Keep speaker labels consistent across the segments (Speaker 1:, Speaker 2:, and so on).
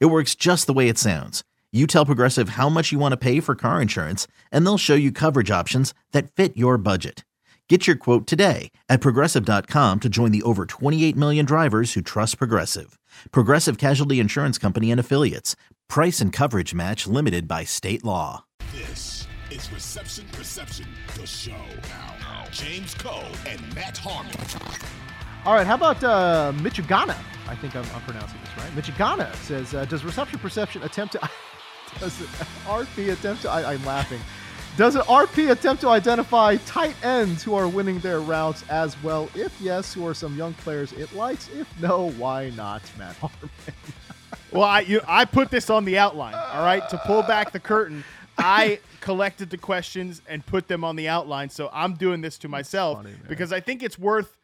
Speaker 1: It works just the way it sounds. You tell Progressive how much you want to pay for car insurance, and they'll show you coverage options that fit your budget. Get your quote today at progressive.com to join the over 28 million drivers who trust Progressive. Progressive Casualty Insurance Company and Affiliates. Price and coverage match limited by state law.
Speaker 2: This is Reception Perception, the show. Now, James Koh and Matt Harmon.
Speaker 3: All right, how about uh, Michigana? I think I'm, I'm pronouncing this right. Michigana says, uh, "Does reception perception attempt to does RP attempt to? I, I'm laughing. Does an RP attempt to identify tight ends who are winning their routes as well? If yes, who are some young players it likes? If no, why not, Matt Harmon?
Speaker 4: Well, I you, I put this on the outline. All right, to pull back the curtain, I collected the questions and put them on the outline. So I'm doing this to myself
Speaker 3: funny,
Speaker 4: because I think it's worth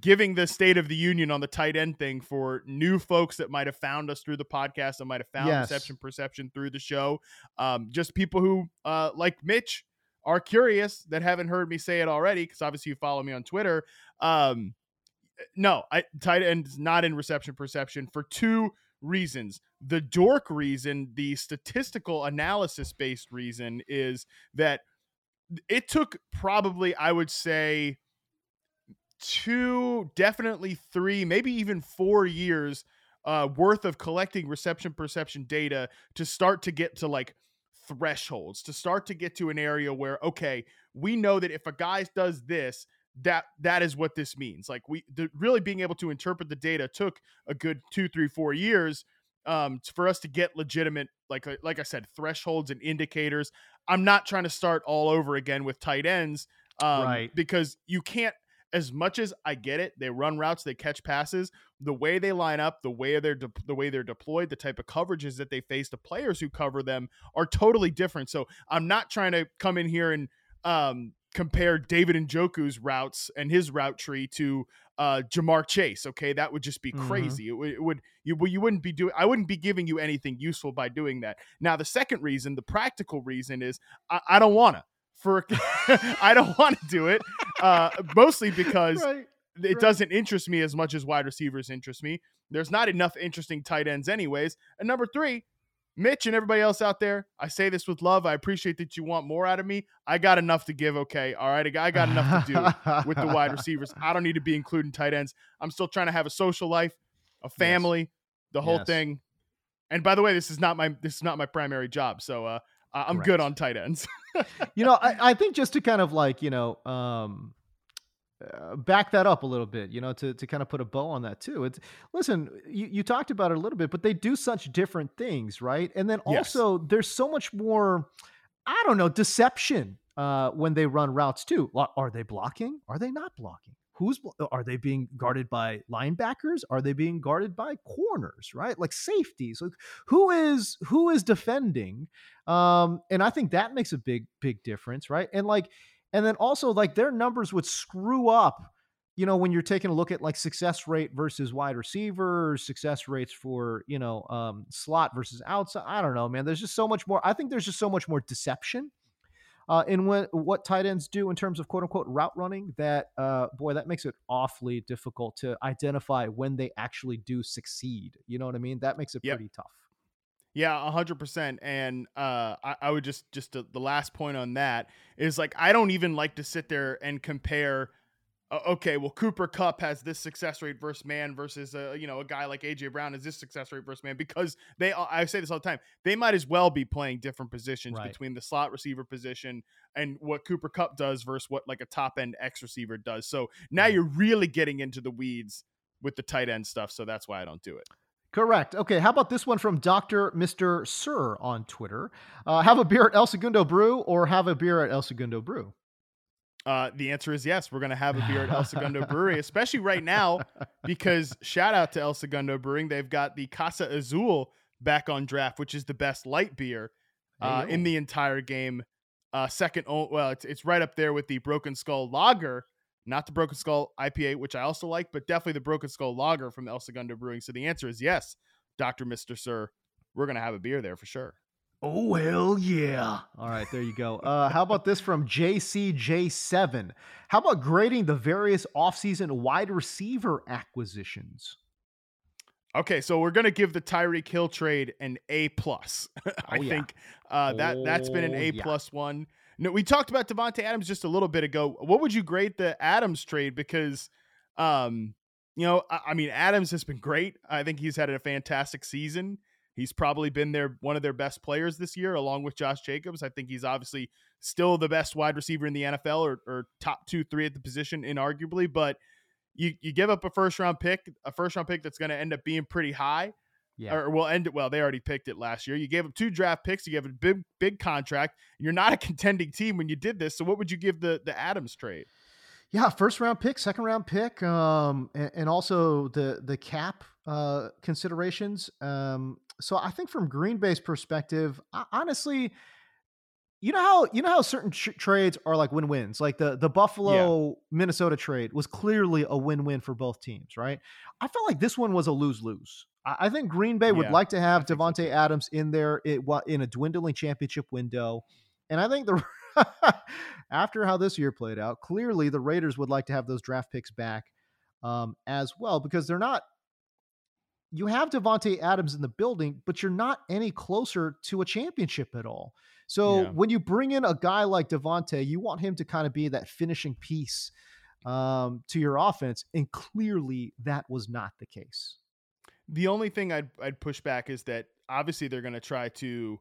Speaker 4: giving the state of the union on the tight end thing for new folks that might have found us through the podcast that might have found
Speaker 3: Yes.
Speaker 4: reception perception through the show. Um, just people who uh, like mitch are curious that haven't heard me say it already because obviously you follow me on twitter. Um, no I, tight end is not in reception perception for two reasons. The dork reason the statistical analysis based reason is that it took probably i would say two, definitely three, maybe even four years uh, worth of collecting reception perception data to start to get to like thresholds, to start to get to an area where okay, we know that if a guy does this, that that is what this means. Like we the, really being able to interpret the data took a good two, three, four years um, for us to get legitimate, like like I said, thresholds and indicators. I'm not trying to start all over again with tight ends, um,
Speaker 3: Right.
Speaker 4: Because you can't as much as I get it, they run routes, they catch passes. The way they line up, the way they're de- the way they're deployed, the type of coverages that they face, the players who cover them are totally different. So I'm not trying to come in here and um, compare David Njoku's routes and his route tree to uh, Ja'Marr Chase. Okay, that would just be
Speaker 3: Mhm.
Speaker 4: crazy. It, would- it would you you wouldn't be doing. I wouldn't be giving you anything useful by doing that. Now the second reason, the practical reason is I, I don't want to. For I don't want to do it, uh, mostly because
Speaker 3: right.
Speaker 4: it
Speaker 3: Right.
Speaker 4: doesn't interest me as much as wide receivers interest me. There's not enough interesting tight ends, anyways. And number three, Mitch and everybody else out there, I say this with love. I appreciate that you want more out of me. I got enough to give. Okay, all right, I got enough to do with the wide receivers. I don't need to be including tight ends. I'm still trying to have a social life, a family, the whole
Speaker 3: Yes.
Speaker 4: thing. And by the way, this is not my this is not my primary job, so uh, I'm good on tight ends.
Speaker 3: you know, I, I think just to kind of like, you know, um, uh, back that up a little bit, you know, to, to kind of put a bow on that too. It's listen, you, you talked about it a little bit, but they do such different things, right? And then
Speaker 4: Yes.
Speaker 3: also there's so much more, I don't know, deception uh, when they run routes too. Are they blocking? Are they not blocking? Who's are they being guarded by linebackers? Are they being guarded by corners? Right, like safeties. Like who is who is defending? Um, and I think that makes a big big difference, right? And like, and then also like their numbers would screw up. You know, when you're taking a look at like success rate versus wide receiver, success rates for you know um, slot versus outside. I don't know, man. There's just so much more. I think there's just so much more deception uh, in what what tight ends do in terms of quote unquote route running that uh, boy that makes it awfully difficult to identify when they actually do succeed. You know what I mean? That makes it
Speaker 4: Yep.
Speaker 3: pretty tough.
Speaker 4: Yeah, a hundred percent. And uh, I, I would just just the, the last point on that is like I don't even like to sit there and compare. Uh, okay, well Cooper Kupp has this success rate versus man versus uh, you know a guy like AJ Brown has this success rate versus man because they I say this all the time they might as well be playing different positions
Speaker 3: Right.
Speaker 4: between the slot receiver position and what Cooper Kupp does versus what like a top end X receiver does. So now you're really getting into the weeds with the tight end stuff. So that's why I don't do it.
Speaker 3: Correct. Okay, how about this one from Dr. Mr. Sir on Twitter? Uh, have a beer at El Segundo Brew or have a beer at El Segundo Brew?
Speaker 4: Uh, the answer is yes. We're going to have a beer at El Segundo Brewery, especially right now, because shout out to El Segundo Brewing. They've got the Casa Azul back on draft, which is the best light beer uh, in the entire game. Uh, second, well, it's it's right up there with the Broken Skull Lager, not the Broken Skull IPA, which I also like, but definitely the Broken Skull Lager from El Segundo Brewing. So the answer is yes, Doctor Mister Sir. We're gonna have a beer there for sure.
Speaker 3: Oh hell yeah! All right, there you go. Uh, how about this from JCJ7? How about grading the various offseason wide receiver acquisitions?
Speaker 4: Okay, so we're gonna give the Tyreek Hill trade an A plus. I
Speaker 3: Oh, yeah.
Speaker 4: think uh, that that's been an
Speaker 3: Oh,
Speaker 4: A
Speaker 3: yeah.
Speaker 4: plus one. No, we talked about Davante Adams just a little bit ago. What would you grade the Adams trade? Because, um, you know, I, I mean, Adams has been great. I think he's had a fantastic season. He's probably been their one of their best players this year, along with Josh Jacobs. I think he's obviously still the best wide receiver in the NFL, or, or top two, three at the position, inarguably. But you you give up a first round pick, a first round pick that's going to end up being pretty high
Speaker 3: Yeah.
Speaker 4: or well end it well they already picked it last year you gave up two draft picks you gave a big big contract and you're not a contending team when you did this so what would you give the the adams trade
Speaker 3: Yeah, first round pick, second round pick, um, and, and also the the cap uh, considerations. Um, so I think from Green Bay's perspective, I, honestly, you know how you know how certain tr- trades are like win wins. Like the the Buffalo Minnesota trade was clearly a win win for both teams, right? I felt like this one was a lose lose. I, I think Green Bay would
Speaker 4: Yeah,
Speaker 3: like to have
Speaker 4: Davante.
Speaker 3: Adams in there it, in a dwindling championship window, and I think the after how this year played out, clearly the Raiders would like to have those draft picks back um, as well because they're not. You have Davante Adams in the building, but you're not any closer to a championship at all. So
Speaker 4: Yeah.
Speaker 3: when you bring in a guy like Davante, you want him to kind of be that finishing piece um, to your offense, and clearly that was not the case.
Speaker 4: the only thing i'd i'd push back is that obviously they're going to try to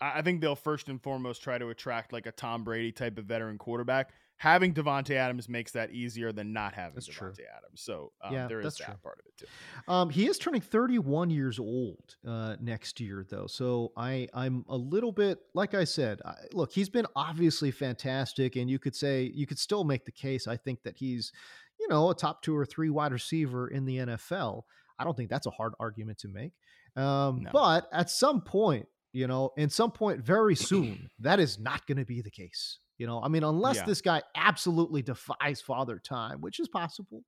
Speaker 4: I I think they'll first and foremost try to attract like a Tom Brady type of veteran quarterback. Having Davante Adams makes that easier than not having. Davante Adams. So um,
Speaker 3: Yeah,
Speaker 4: there is that
Speaker 3: true.
Speaker 4: part of it too.
Speaker 3: Um, he is turning 31 years old uh, next year, though. So I, I'm a little bit, like I said, I, look, he's been obviously fantastic, and you could say you could still make the case. I think that he's, you know, a top two or three wide receiver in the NFL. I don't think that's a hard argument to make. Um,
Speaker 4: No.
Speaker 3: But at some point, you know, in some point very soon, that is not going to be the case. You know, I mean, unless
Speaker 4: Yeah.
Speaker 3: this guy absolutely defies father time, which is possible.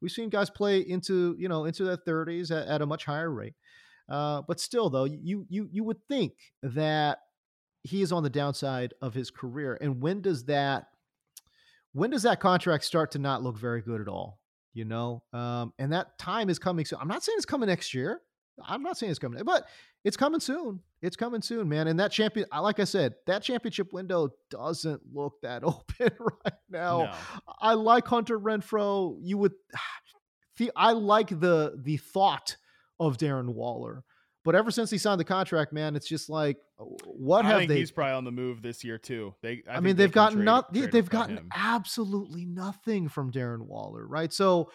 Speaker 3: We've seen guys play into, you know, into their 30s at, at a much higher rate. Uh, but still, though, you you you would think that he is on the downside of his career. And when does that when does that contract start to not look very good at all? You know, um, and that time is coming So I'm not saying it's coming next year. I'm not saying it's coming, but it's coming soon. It's coming soon, man. And that champion, like I said, that championship window doesn't look that open right now.
Speaker 4: No.
Speaker 3: I like Hunter Renfrow. You would, the, I like the the thought of Darren Waller, but ever since he signed the contract, man, it's just like, what
Speaker 4: I
Speaker 3: have
Speaker 4: think
Speaker 3: they?
Speaker 4: he's probably on the move this year too. They, I,
Speaker 3: I, mean,
Speaker 4: they
Speaker 3: they've
Speaker 4: can
Speaker 3: gotten not, they've gotten
Speaker 4: him.
Speaker 3: absolutely nothing from Darren Waller, right? So,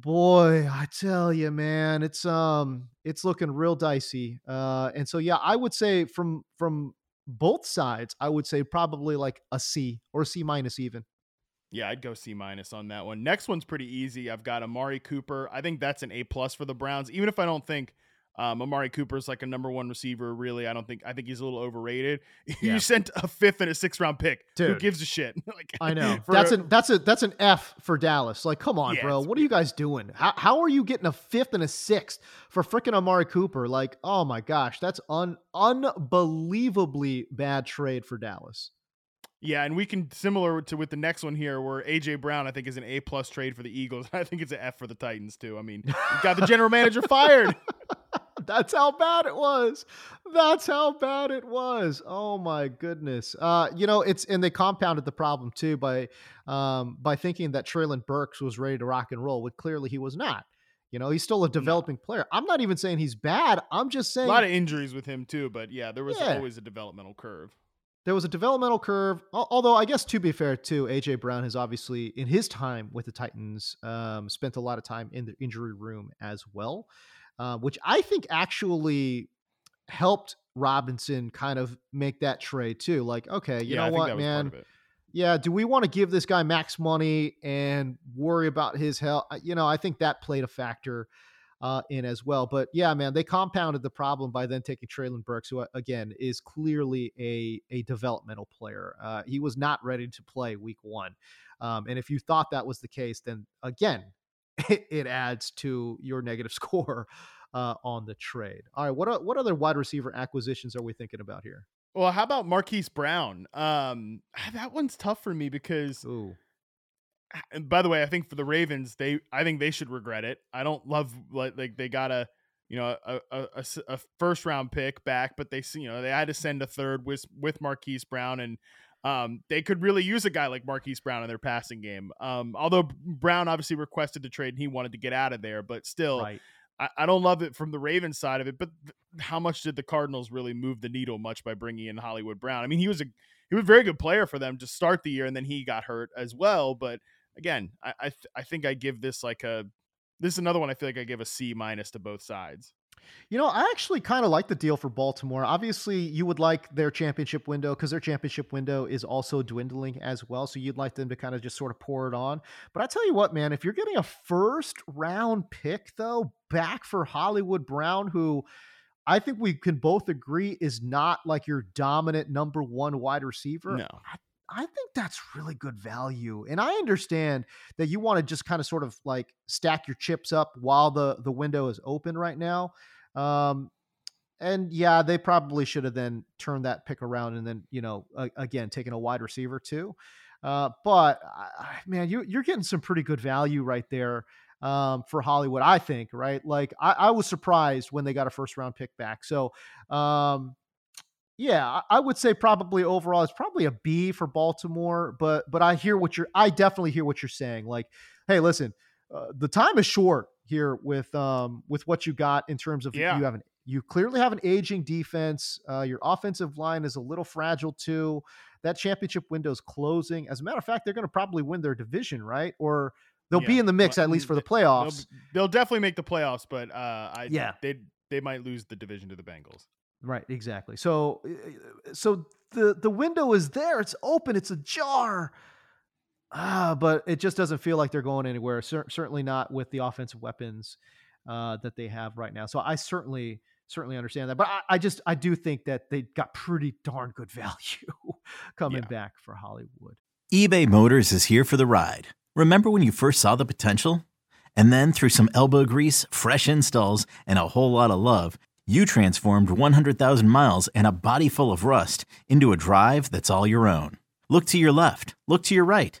Speaker 3: boy, I tell you, man, it's um, it's looking real dicey. Uh, and so yeah, I would say from from both sides, I would say probably like a C or C minus even.
Speaker 4: Yeah, I'd go C minus on that one. Next one's pretty easy. I've got Amari Cooper. I think that's an A plus for the Browns, even if I don't think um, Amari Cooper is like a number one receiver. Really, I don't think. I think he's a little overrated.
Speaker 3: Yeah.
Speaker 4: you sent a fifth and a sixth round pick. Who gives a shit? like
Speaker 3: I know that's an that's a that's an F for Dallas. Like, come on,
Speaker 4: Yeah,
Speaker 3: bro, what are you guys doing? How how are you getting a fifth and a sixth for freaking Amari Cooper? Like, oh my gosh, that's un unbelievably bad trade for Dallas.
Speaker 4: Yeah, and we can similar to with the next one here, where AJ Brown I think is an A plus trade for the Eagles. I think it's an F for the Titans too. I mean, you got the general manager fired.
Speaker 3: That's how bad it was. That's how bad it was. Oh my goodness. Uh, you know, it's and they compounded the problem too by um by thinking that Treylon Burks was ready to rock and roll, when clearly he was not. You know, he's still a developing player. I'm not even saying he's bad. I'm just saying a
Speaker 4: lot of injuries with him too, but yeah, there was
Speaker 3: Yeah.
Speaker 4: always a developmental curve.
Speaker 3: there was a developmental curve. Although I guess to be fair too, AJ Brown has obviously in his time with the Titans um, spent a lot of time in the injury room as well, uh, which I think actually helped Robinson kind of make that trade too. Like, okay, you
Speaker 4: yeah,
Speaker 3: know what,
Speaker 4: that was part
Speaker 3: man? Yeah, do we want to give this guy max money and worry about his health? You know, I think that played a factor. uh, in as well. But yeah, man, they compounded the problem by then taking Treylon Burks, who uh, again is clearly a a developmental player. Uh, he was not ready to play Week One, um, and if you thought that was the case, then again, it, it adds to your negative score uh, on the trade. All right, what what other wide receiver acquisitions are we thinking about here?
Speaker 4: Well, how about Marquise Brown? Um, that one's tough for me because.
Speaker 3: Ooh
Speaker 4: and by the way, I think for the Ravens, they I think they should regret it. I don't love like, like they got a you know a, a, a, a, first round pick back, but they you know they had to send a third with with Marquise Brown, and um, they could really use a guy like Marquise Brown in their passing game. Um, although Brown obviously requested to trade and he wanted to get out of there, but still.
Speaker 3: Right.
Speaker 4: I, I don't love it from the Ravens side of it, but th- how much did the Cardinals really move the needle much by bringing in Hollywood Brown? I mean, he was a he was a very good player for them to start the year, and then he got hurt as well. But again, I I, th- I think I give this like a this is another one I feel like I give a C minus to both sides.
Speaker 3: You know, I actually kind of like the deal for Baltimore. Obviously, you would like their championship window because their championship window is also dwindling as well. So you'd like them to kind of just sort of pour it on. But I tell you what, man, if you're getting a first round pick, though, back for Hollywood Brown, who I think we can both agree is not like your dominant number one wide receiver.
Speaker 4: No.
Speaker 3: I I think that's really good value. And I understand that you want to just kind of sort of like stack your chips up while the the window is open right now. Um and yeah, they probably should have then turned that pick around and then, you know, uh, again, taken a wide receiver too. Uh, but I, man, you, you're getting some pretty good value right there um, for Hollywood, I think, right? Like I, I, was surprised when they got a first round pick back. So, um, yeah, I would say probably overall it's probably a B for Baltimore, but but I hear what you're I definitely hear what you're saying. Like, hey, listen, uh, the time is short here with um with what you got in terms of
Speaker 4: yeah.
Speaker 3: you have an you clearly have an aging defense. Uh, your offensive line is a little fragile too. That championship window is closing. As a matter of fact, they're going to probably win their division, right? Or they'll yeah. be in the mix at least for the playoffs.
Speaker 4: They'll, they'll definitely make the playoffs, but uh, I
Speaker 3: yeah
Speaker 4: they they might lose the division to the Bengals.
Speaker 3: Right, exactly. So so the the window is there. It's open. It's ajar. Ah, but it just doesn't feel like they're going anywhere. Cer- certainly not with the offensive weapons uh, that they have right now. So I certainly certainly understand that. But I, I just I do think that they got pretty darn good value coming yeah. back for Hollywood.
Speaker 1: eBay Motors is here for the ride. Remember when you first saw the potential? And then through some elbow grease, fresh installs, and a whole lot of love you transformed 100,000 miles and a body full of rust into a drive that's all your own. Look to your left, look to your right.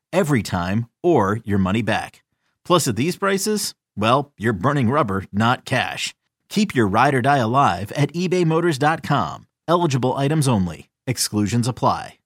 Speaker 1: every time, or your money back. Plus, at these prices, well, you're burning rubber, not cash. Keep your ride or die alive at ebaymotors.com. Eligible items only. Exclusions apply.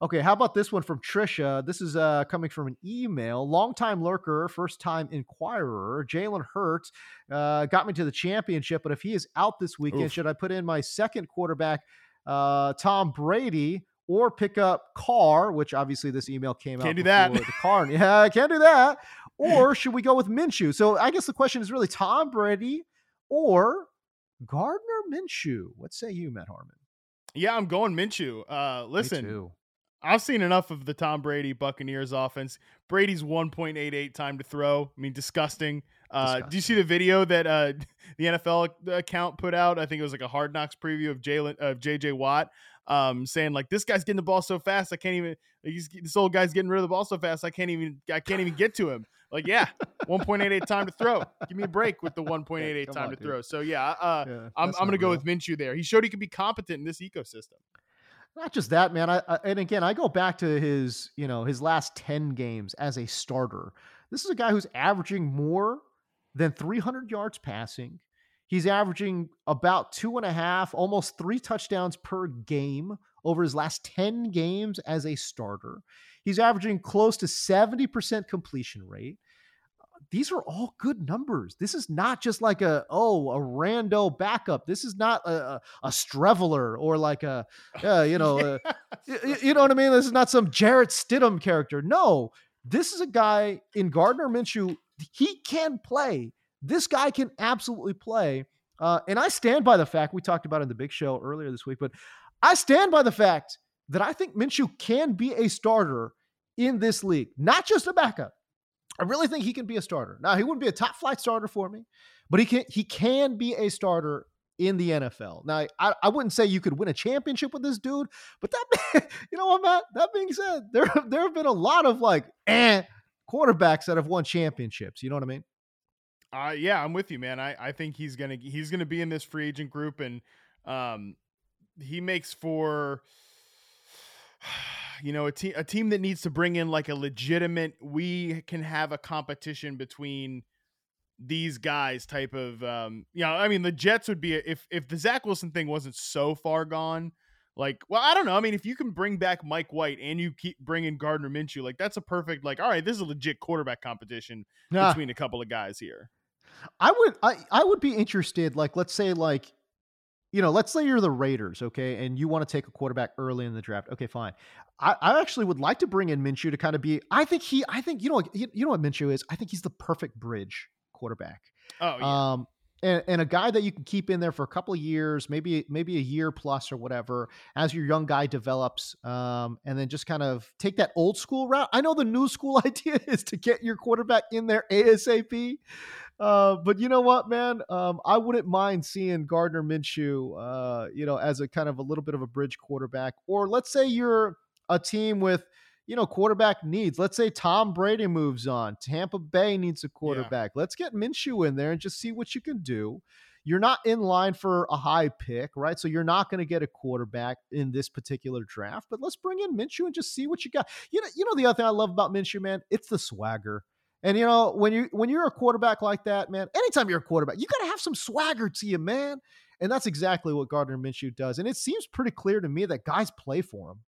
Speaker 3: Okay, how about this one from Trisha? This is uh, coming from an email. Longtime lurker, first time inquirer. Jalen Hurts uh, got me to the championship, but if he is out this weekend, Oof. should I put in my second quarterback, uh, Tom Brady, or pick up Carr, which obviously this email came
Speaker 4: can't
Speaker 3: out.
Speaker 4: do that.
Speaker 3: The car. yeah, I can't do that. Or should we go with Minshew? So I guess the question is really Tom Brady or Gardner Minshew. What say you, Matt Harmon?
Speaker 4: Yeah, I'm going Minshew. Uh, listen, I've seen enough of the Tom Brady Buccaneers offense. Brady's 1.88 time to throw. I mean, disgusting. Uh, do you see the video that uh, the NFL account put out? I think it was like a Hard Knocks preview of Jalen of JJ Watt, um, saying like this guy's getting the ball so fast I can't even. He's this old guy's getting rid of the ball so fast I can't even. I can't even get to him. Like yeah, 1.88 time to throw. Give me a break with the 1.88 yeah, time on, to dude. throw. So yeah, uh, yeah I'm, I'm gonna go with Minshew there. He showed he could be competent in this ecosystem
Speaker 3: not just that, man. I, I, and again, I go back to his, you know, his last 10 games as a starter. This is a guy who's averaging more than 300 yards passing. He's averaging about two and a half, almost three touchdowns per game over his last 10 games as a starter. He's averaging close to 70% completion rate. these are all good numbers. This is not just like a oh a rando backup. This is not a a, a Streveler or like a uh, you know uh, you, you know what I mean. This is not some Jarrett Stidham character. No, this is a guy in Gardner Minshew. He can play. This guy can absolutely play. Uh, and I stand by the fact we talked about in the big show earlier this week, but I stand by the fact that I think Minshew can be a starter in this league, not just a backup. I really think he can be a starter. Now, he wouldn't be a top flight starter for me, but he can he can be a starter in the NFL. Now, I, I wouldn't say you could win a championship with this dude, but that you know what, Matt? That being said, there there have been a lot of like eh quarterbacks that have won championships. You know what I mean?
Speaker 4: Uh yeah, I'm with you, man. I, I think he's gonna he's gonna be in this free agent group and um he makes for you know a team a team that needs to bring in like a legitimate we can have a competition between these guys type of um you know i mean the jets would be if if the zach wilson thing wasn't so far gone like well i don't know i mean if you can bring back mike white and you keep bringing gardner minshew like that's a perfect like all right this is a legit quarterback competition
Speaker 3: Nah.
Speaker 4: between a couple of guys here
Speaker 3: I would I, I would be interested, like let's say like you know, let's say you're the Raiders, okay, and you want to take a quarterback early in the draft. Okay, fine. I, I actually would like to bring in Minshew to kind of be. I think he. I think you know. what- You, you know what Minshew is. I think he's the perfect bridge quarterback.
Speaker 4: oh yeah
Speaker 3: Um, and, and a guy that you can keep in there for a couple of years, maybe maybe a year plus or whatever, as your young guy develops, um, and then just kind of take that old school route. I know the new school idea is to get your quarterback in there ASAP, uh, but you know what, man, um, I wouldn't mind seeing Gardner Minshew, uh, you know, as a kind of a little bit of a bridge quarterback, or let's say you're a team with you know, quarterback needs. Let's say Tom Brady moves on. Tampa Bay needs a quarterback. Let's get Minshew in there and just see what you can do. You're not in line for a high pick, right? So you're not going to get a quarterback in this particular draft. But let's bring in Minshew and just see what you got. You know, you know the other thing I love about Minshew, man, it's the swagger. And you know, when you when you're a quarterback like that, man, anytime you're a quarterback, you got to have some swagger to you, man. And that's exactly what Gardner Minshew does. And it seems pretty clear to me that guys play for him.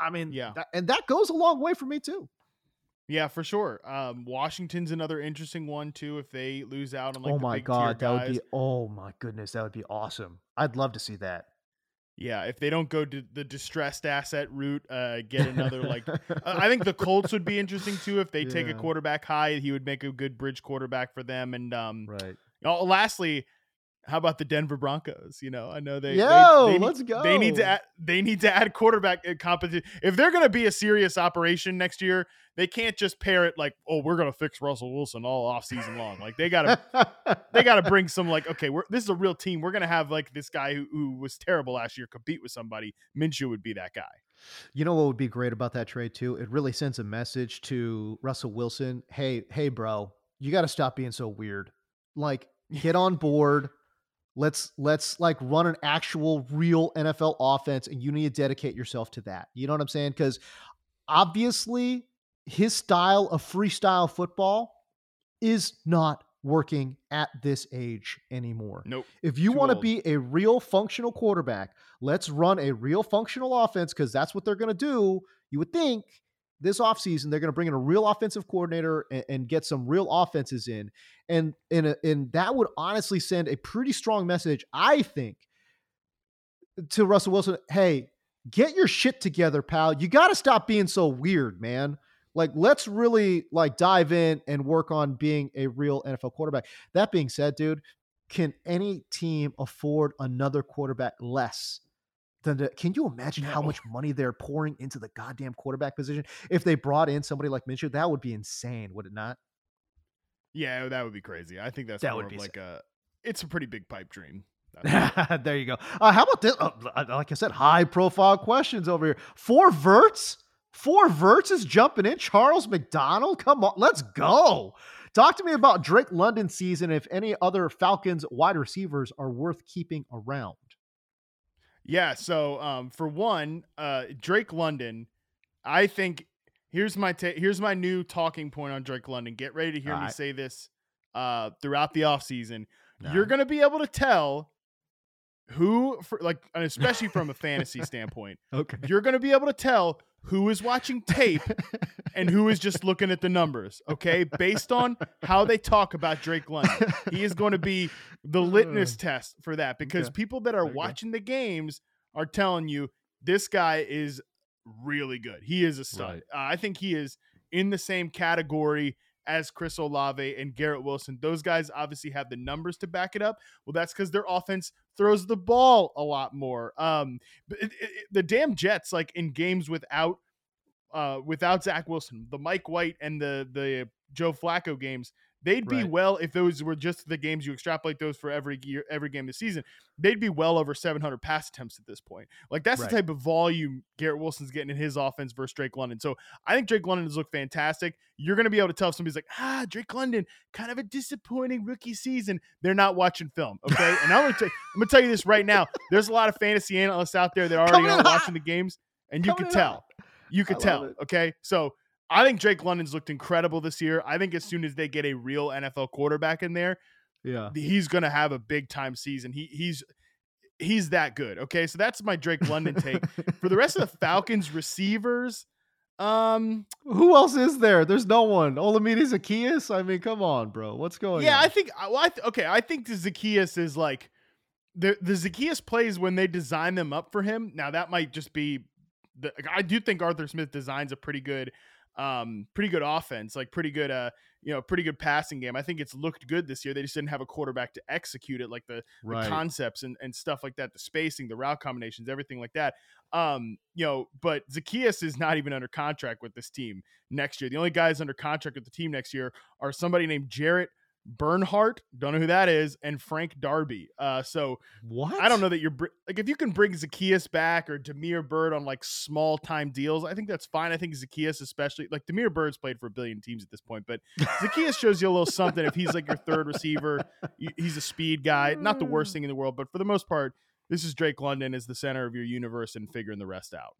Speaker 3: I mean,
Speaker 4: Yeah.
Speaker 3: that- and that goes a long way for me too.
Speaker 4: Yeah, for sure. Um, Washington's another interesting one too. If they lose out on like
Speaker 3: oh my god, that would be oh my goodness, that would be awesome. I'd love to see that.
Speaker 4: yeah. If they don't go to the distressed asset route, uh, get another like. uh, I think the Colts would be interesting too. If they take a quarterback high, he would make a good bridge quarterback for them. And um,
Speaker 3: right.
Speaker 4: oh, lastly, how about the Denver Broncos? You know, I know they. they-
Speaker 3: Yo,
Speaker 4: they, need-
Speaker 3: let's go.
Speaker 4: They need to add. They need to add quarterback uh, competition. If they're going to be a serious operation next year, they can't just pair it like, oh, we're going to fix Russell Wilson all off season long. Like they got to they got to bring some like okay we're this is a real team we're gonna have like this guy who, who was terrible last year compete with somebody minshew would be that guy
Speaker 3: You know what would be great about that trade too? It really sends a message to Russell Wilson. Hey, hey, bro, you got to stop being so weird. Like, get on board. Let's let's like run an actual real NFL offense, and you need to dedicate yourself to that. You know what I'm saying? Because obviously, his style of freestyle football is not working at this age anymore.
Speaker 4: nope
Speaker 3: If you want to be a real functional quarterback, let's run a real functional offense because that's what they're going to do. You would think this offseason they're going to bring in a real offensive coordinator and, and get some real offenses in. And, and, uh, and that would honestly send a pretty strong message, I think, to Russell Wilson. Hey, get your shit together, pal. You got to stop being so weird, man. Like, let's really like dive in and work on being a real NFL quarterback. That being said, dude, can any team afford another quarterback less can you imagine how much money they're pouring into the goddamn quarterback position? If they brought in somebody like Minshew, that would be insane, would it not?
Speaker 4: yeah that would be crazy i think that's
Speaker 3: That
Speaker 4: more
Speaker 3: would be
Speaker 4: like a it's a pretty big pipe dream
Speaker 3: there you go. Uh, how about this? Uh, like I said, high profile questions over here. Four verts? Four verts is jumping in. Charles McDonald? Come on, let's go. Talk to me about Drake London season. If any other Falcons wide receivers are worth keeping around.
Speaker 4: Yeah so um for one uh drake london i think here's my ta- here's my new talking point on drake london get ready to hear me say this uh throughout the offseason
Speaker 3: No.
Speaker 4: you're gonna be able to tell who for like and especially from a fantasy standpoint
Speaker 3: Okay.
Speaker 4: you're going to be able to tell who is watching tape and who is just looking at the numbers, okay? Based on how they talk about Drake London. He is going to be the litmus test for that because
Speaker 3: Okay.
Speaker 4: people that are
Speaker 3: you go.
Speaker 4: watching the games are telling you this guy is really good. He is a stud. Uh, I think he is in the same category as Chris Olave and Garrett Wilson. Those guys obviously have the numbers to back it up. Well, that's because their offense throws the ball a lot more. Um, it, it- the damn Jets, like in games without uh, without Zach Wilson, the Mike White and the the Joe Flacco games, they'd be
Speaker 3: Right.
Speaker 4: well if those were just the games you extrapolate those for every year, every game this season. They'd be well over 700 pass attempts at this point. Like that's
Speaker 3: Right.
Speaker 4: the type of volume Garrett Wilson's getting in his offense versus Drake London. So I think Drake London has looked fantastic. You're going to be able to tell if somebody's like, ah, Drake London, kind of a disappointing rookie season. They're not watching film, okay? And I'm going to tell I'm going to tell you this right now. There's a lot of fantasy analysts out there that already
Speaker 3: Coming
Speaker 4: are
Speaker 3: in hot.
Speaker 4: watching the games, and you
Speaker 3: Coming in
Speaker 4: tell. You could tell.
Speaker 3: it.
Speaker 4: Okay. So I think Drake London's looked incredible this year. I think as soon as they get a real NFL quarterback in there,
Speaker 3: Yeah.
Speaker 4: he's gonna have a big time season. He he's he's that good. Okay. So that's my Drake London take. For the rest of the Falcons receivers, um
Speaker 3: Who else is there? There's no one. Olamide Zaccheaus? I mean, come on, bro. What's going on?
Speaker 4: yeah,
Speaker 3: on?
Speaker 4: I think well, I th- okay, I think the Zaccheaus is like the the Zaccheaus plays when they design them up for him. Now that might just be the I do think Arthur Smith designs a pretty good um pretty good offense, like pretty good uh you know, pretty good passing game. I think it's looked good this year. They just didn't have a quarterback to execute it like the, the concepts and, and stuff like that, the spacing, the route combinations, everything like that. Um, you know, but Zaccheaus is not even under contract with this team next year. The only guys under contract with the team next year are somebody named Jared Bernhardt, don't know who that is, and Frank Darby. Uh, so
Speaker 3: what?
Speaker 4: I don't know that you're br- like if you can bring Zaccheaus back or Damiere Byrd on like small time deals, I think that's fine. I think Zaccheaus, especially like Damiere Byrd's played for a billion teams at this point, but Zaccheaus shows you a little something if he's like your third receiver. He's a speed guy, not the worst thing in the world, but for the most part, this is Drake London as the center of your universe and figuring the rest out.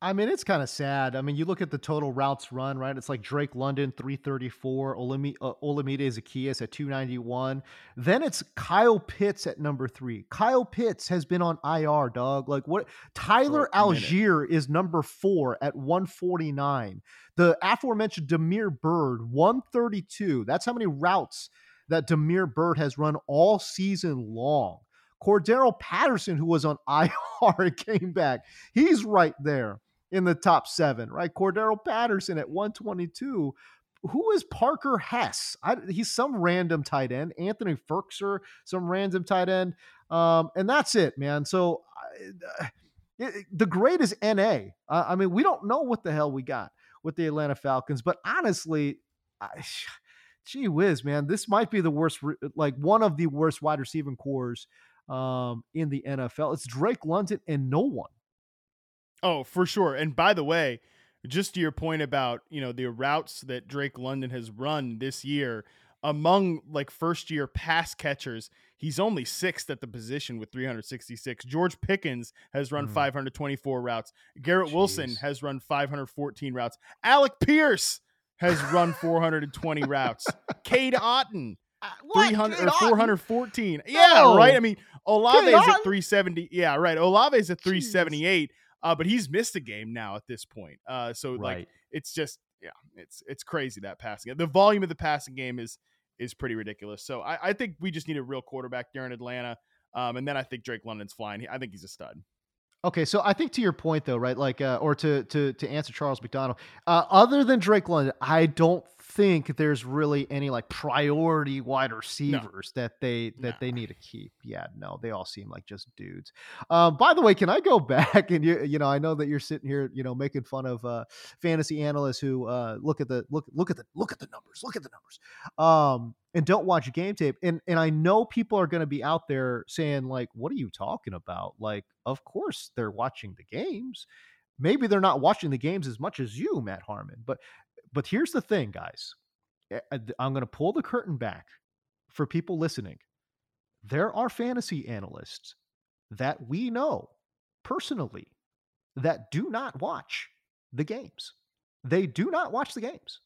Speaker 3: I mean, it's kind of sad. I mean, you look at the total routes run, right? It's like Drake London, 334, Olami, uh, Olamide Zaccheaus at 291. Then it's Kyle Pitts at number three. Kyle Pitts has been on IR, dog. Like what? Tyler
Speaker 4: a minute.
Speaker 3: Allgeier is number four at 149. The aforementioned Damiere Byrd, 132. That's how many routes that Damiere Byrd has run all season long. Cordarrelle Patterson, who was on IR and came back, he's right there in the top seven, right? Cordarrelle Patterson at 122. Who is Parker Hesse? I, he's some random tight end. Anthony Firkser, some random tight end. Um, and that's it, man. So I- it- the grade is NA. Uh, I mean, we don't know what the hell we got with the Atlanta Falcons, but honestly, I, gee whiz, man, this might be the worst, like one of the worst wide receiving corps um, in the NFL. It's Drake London and no one.
Speaker 4: Oh, for sure. And by the way, just to your point about, you know, the routes that Drake London has run this year, among like first year pass catchers, he's only sixth at the position with 366. George Pickens has run
Speaker 3: Mm.
Speaker 4: 524 routes. Garrett Wilson has run 514 routes. Alec Pierce has run 420 routes. Cade Otton, 300 or 414. Yeah,
Speaker 3: No.
Speaker 4: right. I mean, Olave is
Speaker 3: Otton?
Speaker 4: at 370. Yeah, right. Olave is at 378. Uh, but he's missed a game now at this point. Uh, so like it's just yeah, it's it's crazy that passing. The volume of the passing game is is pretty ridiculous. So I, I think we just need a real quarterback there in Atlanta. Um, and then I think Drake London's flying. I think he's a stud.
Speaker 3: Okay, so I think to your point though, right? Like, uh, or to to to answer Charles McDonald, uh, other than Drake London, I don't think there's really any like priority wide receivers that they that
Speaker 4: No.
Speaker 3: they need to keep. Yeah, no, they all seem like just dudes. Um, by the way, can I go back and you you know I know that you're sitting here you know making fun of uh, fantasy analysts who uh, look at the look look at the look at the numbers, look at the numbers, um, and don't watch game tape. And and I know people are going to be out there saying like, what are you talking about? Like, of course they're watching the games. Maybe they're not watching the games as much as you, Matt Harmon. But but here's the thing, guys. Eh, I'm going to pull the curtain back for people listening. There are fantasy analysts that we know personally that do not watch the games. They do not watch the games.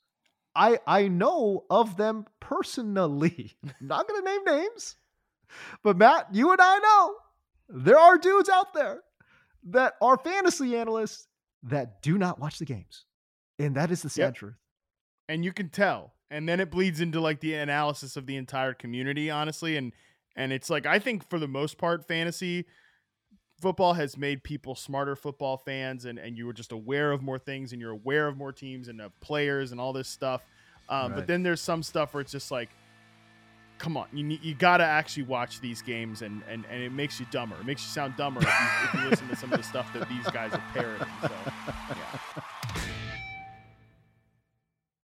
Speaker 3: I I know of them personally. not going to name names. But Matt, you and I know there are dudes out there that are fantasy analysts that do not watch the games. And that is the sad
Speaker 4: Yep.
Speaker 3: truth.
Speaker 4: And you can tell and then it bleeds into like the analysis of the entire community honestly and and it's like i think for the most part fantasy football has made people smarter football fans and and you were just aware of more things and you're aware of more teams and of players and all this stuff um, but then there's some stuff where it's just like come on you you gotta actually watch these games and, and and it makes you dumber. It makes you sound dumber if you, if you listen to some of the stuff that these guys are parroting so yeah